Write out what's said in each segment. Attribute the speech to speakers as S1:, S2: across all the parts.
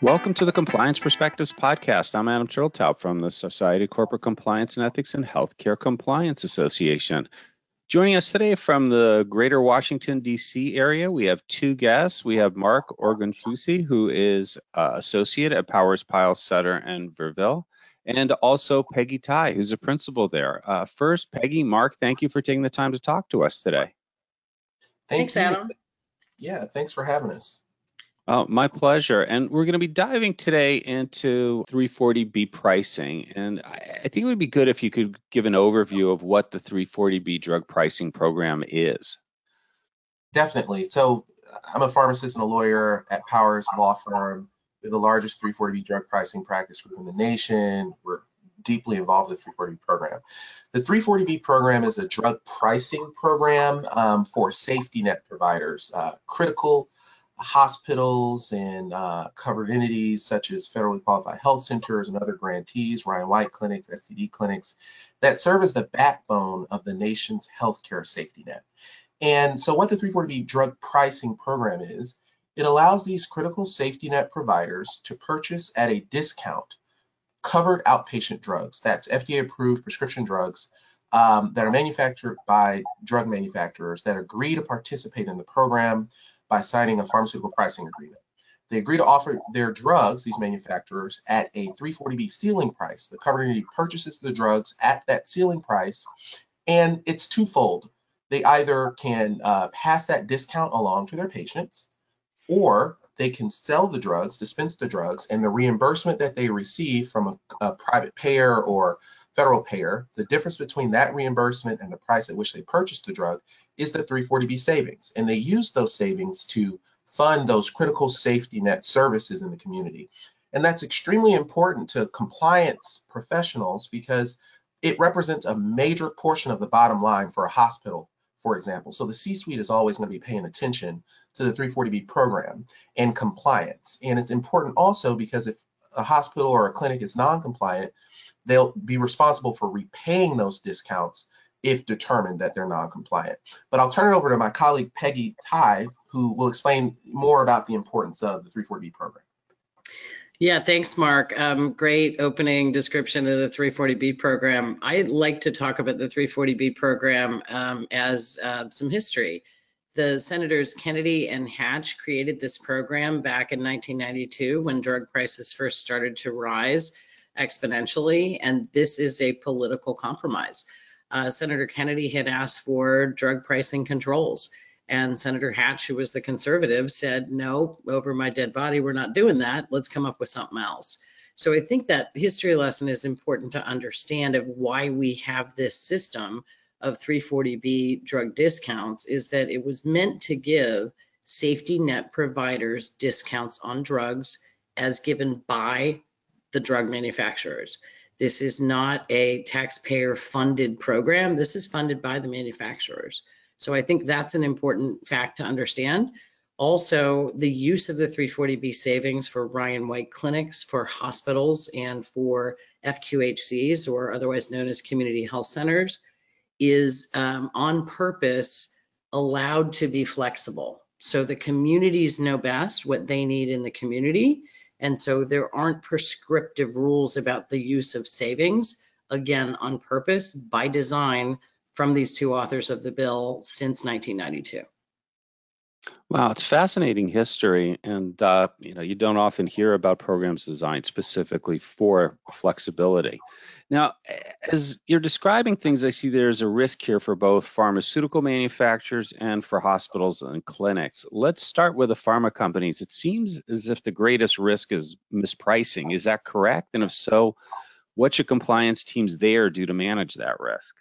S1: Welcome to the Compliance Perspectives Podcast. I'm Adam Turteltaub from the Society of Corporate Compliance and Ethics and Healthcare Compliance Association. Joining us today from the greater Washington, D.C. area, we have two guests. We have Mark Ogunsusi, who is uh, associate at Powers, Pyle, Sutter, and Verville, and also Peggy Tighe, who's a principal there. Uh, first, Peggy, Mark, thank you for taking the time to talk to us today.
S2: Thank
S3: Thanks,
S2: you.
S3: Adam.
S2: Yeah, thanks for having us.
S1: Oh, my pleasure. And we're going to be diving today into 340B pricing. And I think it would be good if you could give an overview of what the 340B drug pricing program is.
S2: Definitely. So I'm a pharmacist and a lawyer at Powers Law Firm. We're the largest 340B drug pricing practice group in the nation. We're deeply involved with the 340B program. The 340B program is a drug pricing program um, for safety net providers, uh, critical hospitals and uh, covered entities such as federally qualified health centers and other grantees, Ryan White clinics, STD clinics, that serve as the backbone of the nation's healthcare safety net. And so what the 340B drug pricing program is, it allows these critical safety net providers to purchase at a discount covered outpatient drugs. That's FDA approved prescription drugs um, that are manufactured by drug manufacturers that agree to participate in the program by signing a pharmaceutical pricing agreement. They agree to offer their drugs, these manufacturers, at a 340B ceiling price. The entity purchases the drugs at that ceiling price, and it's twofold. They either can uh, pass that discount along to their patients, or they can sell the drugs, dispense the drugs, and the reimbursement that they receive from a, a private payer or federal payer, the difference between that reimbursement and the price at which they purchased the drug is the 340B savings. And they use those savings to fund those critical safety net services in the community. And that's extremely important to compliance professionals because it represents a major portion of the bottom line for a hospital, for example. So the C-suite is always going to be paying attention to the 340B program and compliance. And it's important also because if a hospital or a clinic is non-compliant, they'll be responsible for repaying those discounts if determined that they're non-compliant. But I'll turn it over to my colleague Peggy Tighe, who will explain more about the importance of the 340B program.
S3: Yeah, thanks, Mark. Um, great opening description of the 340B program. I like to talk about the 340B program um, as uh, some history. The Senators Kennedy and Hatch created this program back in 1992 when drug prices first started to rise exponentially, and this is a political compromise. Uh, Senator Kennedy had asked for drug pricing controls, and Senator Hatch, who was the conservative, said, no, over my dead body, we're not doing that. Let's come up with something else. So I think that history lesson is important to understand of why we have this system of 340B drug discounts is that it was meant to give safety net providers discounts on drugs as given by the drug manufacturers. This is not a taxpayer funded program. This is funded by the manufacturers. So I think that's an important fact to understand. Also, the use of the 340B savings for Ryan White clinics, for hospitals, and for FQHCs, or otherwise known as community health centers, is um, on purpose allowed to be flexible. So the communities know best what they need in the community. And so there aren't prescriptive rules about the use of savings, again, on purpose, by design, from these two authors of the bill since 1992.
S1: Wow, it's fascinating history, and uh, you know you don't often hear about programs designed specifically for flexibility. Now, as you're describing things, I see there's a risk here for both pharmaceutical manufacturers and for hospitals and clinics. Let's start with the pharma companies. It seems as if the greatest risk is mispricing. Is that correct? And if so, what should compliance teams there do to manage that risk?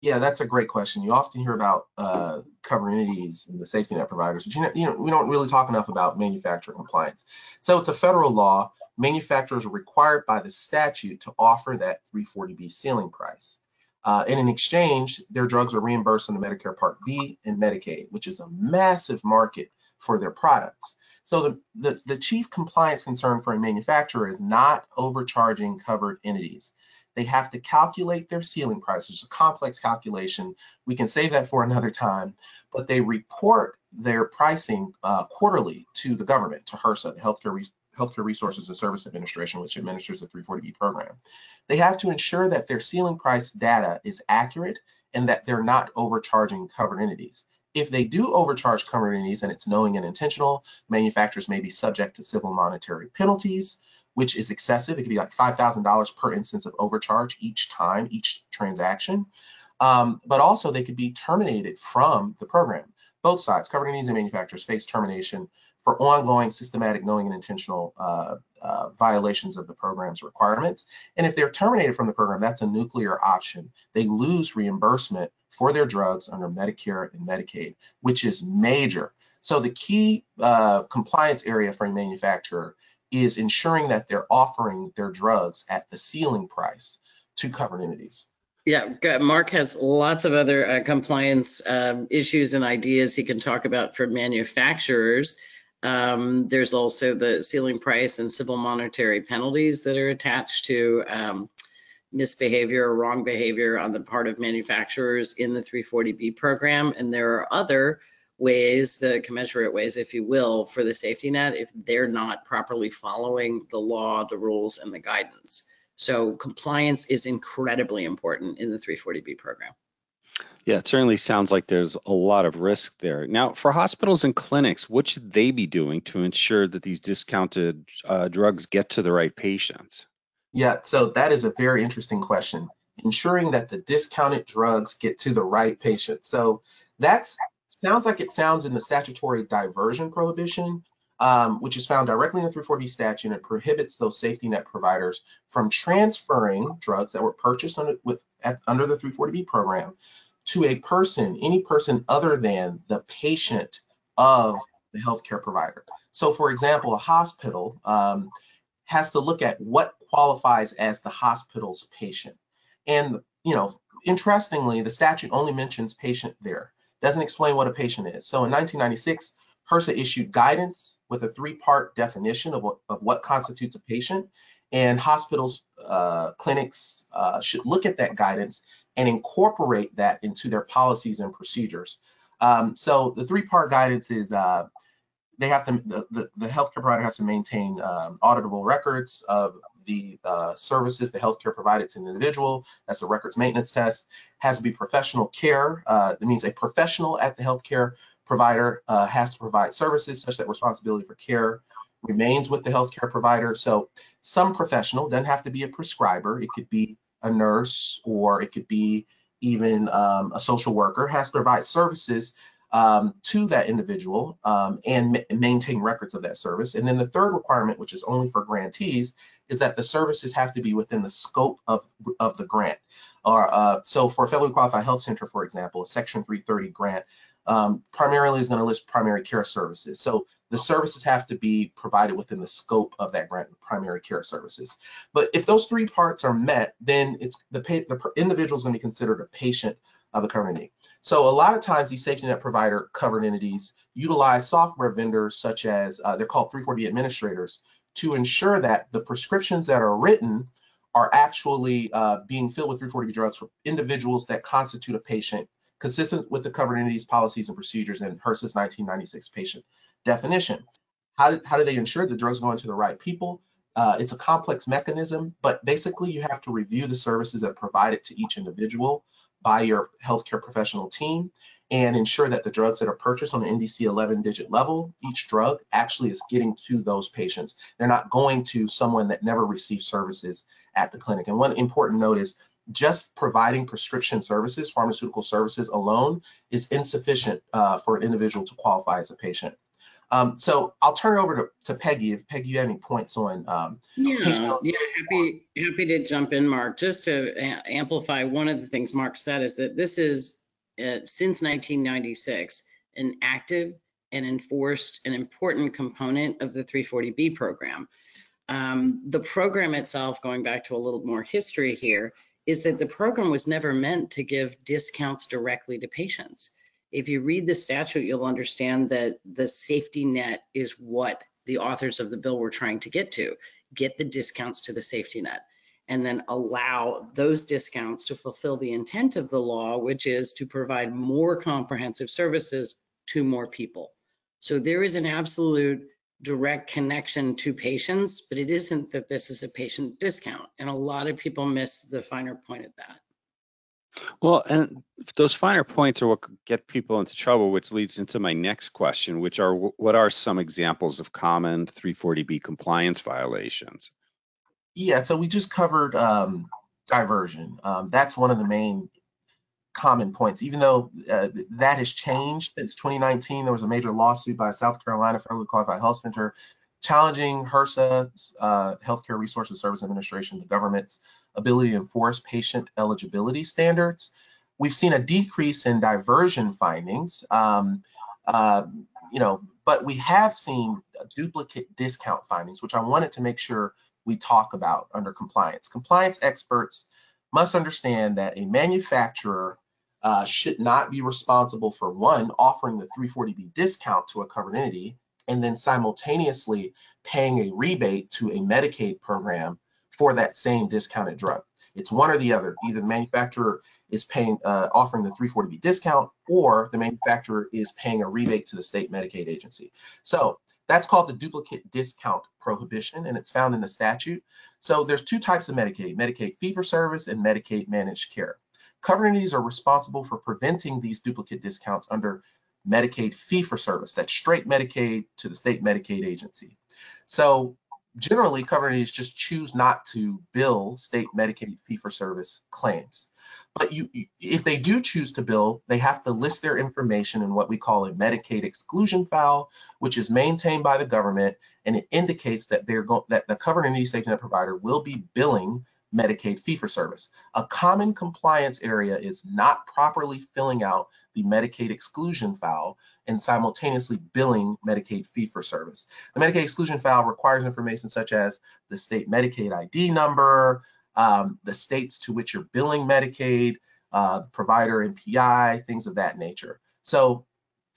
S2: Yeah, that's a great question. You often hear about uh, covered entities and the safety net providers, but you know, you know, we don't really talk enough about manufacturer compliance. So it's a federal law. Manufacturers are required by the statute to offer that 340B ceiling price. Uh, and in exchange, their drugs are reimbursed under Medicare Part B and Medicaid, which is a massive market for their products. So the, the, the chief compliance concern for a manufacturer is not overcharging covered entities. They have to calculate their ceiling price, which is a complex calculation. We can save that for another time, but they report their pricing uh, quarterly to the government, to HRSA, the Healthcare Re Healthcare Resources and Service Administration, which administers the 340B program. They have to ensure that their ceiling price data is accurate and that they're not overcharging covered entities. If they do overcharge entities and it's knowing and intentional, manufacturers may be subject to civil monetary penalties, which is excessive. It could be like $5,000 per instance of overcharge each time, each transaction. Um, but also they could be terminated from the program. Both sides, covered entities and manufacturers, face termination for ongoing systematic, knowing, and intentional uh, uh, violations of the program's requirements. And if they're terminated from the program, that's a nuclear option. They lose reimbursement for their drugs under Medicare and Medicaid, which is major. So the key uh, compliance area for a manufacturer is ensuring that they're offering their drugs at the ceiling price to covered entities.
S3: Yeah, Mark has lots of other uh, compliance um, issues and ideas he can talk about for manufacturers. Um, there's also the ceiling price and civil monetary penalties that are attached to um, misbehavior or wrong behavior on the part of manufacturers in the 340B program. And there are other ways, the commensurate ways, if you will, for the safety net if they're not properly following the law, the rules, and the guidance. So compliance is incredibly important in the 340B program.
S1: Yeah, it certainly sounds like there's a lot of risk there. Now, for hospitals and clinics, what should they be doing to ensure that these discounted uh, drugs get to the right patients?
S2: Yeah, so that is a very interesting question. Ensuring that the discounted drugs get to the right patient. So that's sounds like it sounds in the statutory diversion prohibition, um, which is found directly in the 340 statute and it prohibits those safety net providers from transferring drugs that were purchased under, with, at, under the 340B program to a person, any person other than the patient of the healthcare provider. So for example, a hospital um, has to look at what qualifies as the hospital's patient. And, you know, interestingly, the statute only mentions patient there, doesn't explain what a patient is. So in 1996, HRSA issued guidance with a three-part definition of what, of what constitutes a patient, and hospitals, uh, clinics uh, should look at that guidance and incorporate that into their policies and procedures. Um, so the three-part guidance is uh, they have to the, the, the, healthcare provider has to maintain um, auditable records of the uh, services the healthcare provided to an individual. That's the records maintenance test. Has to be professional care. Uh, that means a professional at the healthcare provider uh, has to provide services such that responsibility for care remains with the healthcare provider. So some professional doesn't have to be a prescriber. It could be a nurse or it could be even um, a social worker has to provide services um, to that individual um, and ma maintain records of that service. And then the third requirement, which is only for grantees, is that the services have to be within the scope of, of the grant. Or, uh, so for a federally qualified health center, for example, a Section 330 grant um, primarily is going to list primary care services. So the services have to be provided within the scope of that grant, primary care services. But if those three parts are met, then it's the, the individual is going to be considered a patient of the covered entity. So a lot of times these safety net provider covered entities utilize software vendors such as uh, they're called 340 administrators to ensure that the prescriptions that are written are actually uh, being filled with 340B drugs for individuals that constitute a patient consistent with the covered entities policies and procedures in HRSA's 1996 patient definition. How do, how do they ensure the drugs going to the right people? Uh, it's a complex mechanism, but basically you have to review the services that are provided to each individual by your healthcare professional team and ensure that the drugs that are purchased on the NDC 11 digit level, each drug actually is getting to those patients. They're not going to someone that never received services at the clinic. And one important note is just providing prescription services, pharmaceutical services alone is insufficient uh, for an individual to qualify as a patient. Um, so I'll turn it over to, to Peggy if Peggy, you have any points on um,
S3: yeah, yeah, happy happy to jump in, Mark. Just to amplify one of the things Mark said is that this is uh, since 1996 an active and enforced an important component of the 340B program. Um, the program itself, going back to a little more history here, is that the program was never meant to give discounts directly to patients. If you read the statute, you'll understand that the safety net is what the authors of the bill were trying to get to, get the discounts to the safety net and then allow those discounts to fulfill the intent of the law, which is to provide more comprehensive services to more people. So there is an absolute direct connection to patients, but it isn't that this is a patient discount. And a lot of people miss the finer point of that.
S1: Well, and those finer points are what could get people into trouble, which leads into my next question, which are what are some examples of common 340B compliance violations?
S2: Yeah, so we just covered um, diversion. Um, that's one of the main common points. Even though uh, that has changed since 2019, there was a major lawsuit by South Carolina Federally Qualified Health Center challenging HRSA, uh, Healthcare Resources Service Administration, the government's ability to enforce patient eligibility standards. We've seen a decrease in diversion findings, um, uh, you know, but we have seen duplicate discount findings, which I wanted to make sure we talk about under compliance. Compliance experts must understand that a manufacturer uh, should not be responsible for one, offering the 340B discount to a covered entity, and then simultaneously paying a rebate to a Medicaid program for that same discounted drug. It's one or the other. Either the manufacturer is paying, uh, offering the 340B discount, or the manufacturer is paying a rebate to the state Medicaid agency. So that's called the duplicate discount prohibition, and it's found in the statute. So there's two types of Medicaid: Medicaid fee-for-service and Medicaid managed care. Covered entities are responsible for preventing these duplicate discounts under Medicaid fee-for-service. That's straight Medicaid to the state Medicaid agency. So generally covered just choose not to bill state Medicaid fee-for-service claims. But you, if they do choose to bill, they have to list their information in what we call a Medicaid exclusion file, which is maintained by the government, and it indicates that they're that the covered entity safety net provider will be billing Medicaid fee-for-service. A common compliance area is not properly filling out the Medicaid exclusion file and simultaneously billing Medicaid fee-for-service. The Medicaid exclusion file requires information such as the state Medicaid ID number, um, the states to which you're billing Medicaid, uh, provider NPI, things of that nature. So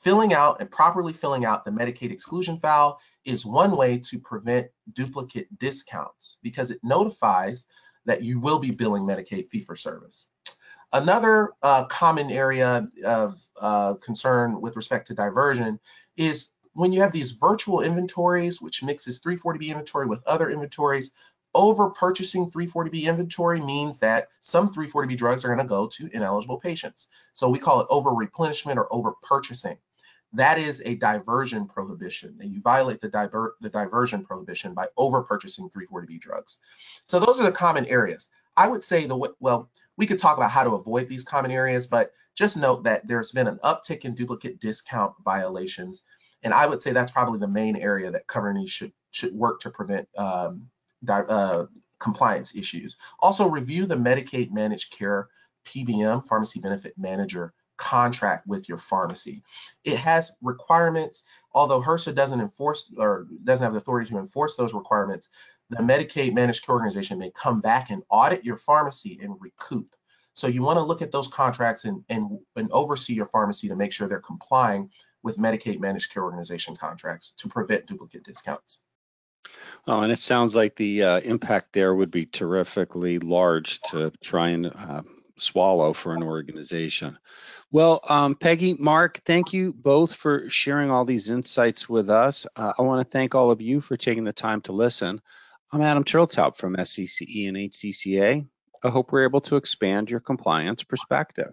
S2: filling out and properly filling out the Medicaid exclusion file is one way to prevent duplicate discounts because it notifies that you will be billing Medicaid fee for service. Another uh, common area of uh, concern with respect to diversion is when you have these virtual inventories, which mixes 340B inventory with other inventories, over purchasing 340B inventory means that some 340B drugs are going to go to ineligible patients. So we call it over replenishment or over purchasing that is a diversion prohibition. And you violate the, diver the diversion prohibition by over purchasing 340B drugs. So those are the common areas. I would say the well, we could talk about how to avoid these common areas, but just note that there's been an uptick in duplicate discount violations, and I would say that's probably the main area that Coverny should should work to prevent um, uh, compliance issues. Also, review the Medicaid managed care PBM, pharmacy benefit manager contract with your pharmacy. It has requirements, although HRSA doesn't enforce or doesn't have the authority to enforce those requirements, the Medicaid managed care organization may come back and audit your pharmacy and recoup. So you want to look at those contracts and, and, and oversee your pharmacy to make sure they're complying with Medicaid managed care organization contracts to prevent duplicate discounts.
S1: Oh, and it sounds like the uh, impact there would be terrifically large to try and uh, swallow for an organization. Well, um, Peggy, Mark, thank you both for sharing all these insights with us. Uh, I want to thank all of you for taking the time to listen. I'm Adam Turteltaub from SCCE and HCCA. I hope we're able to expand your compliance perspective.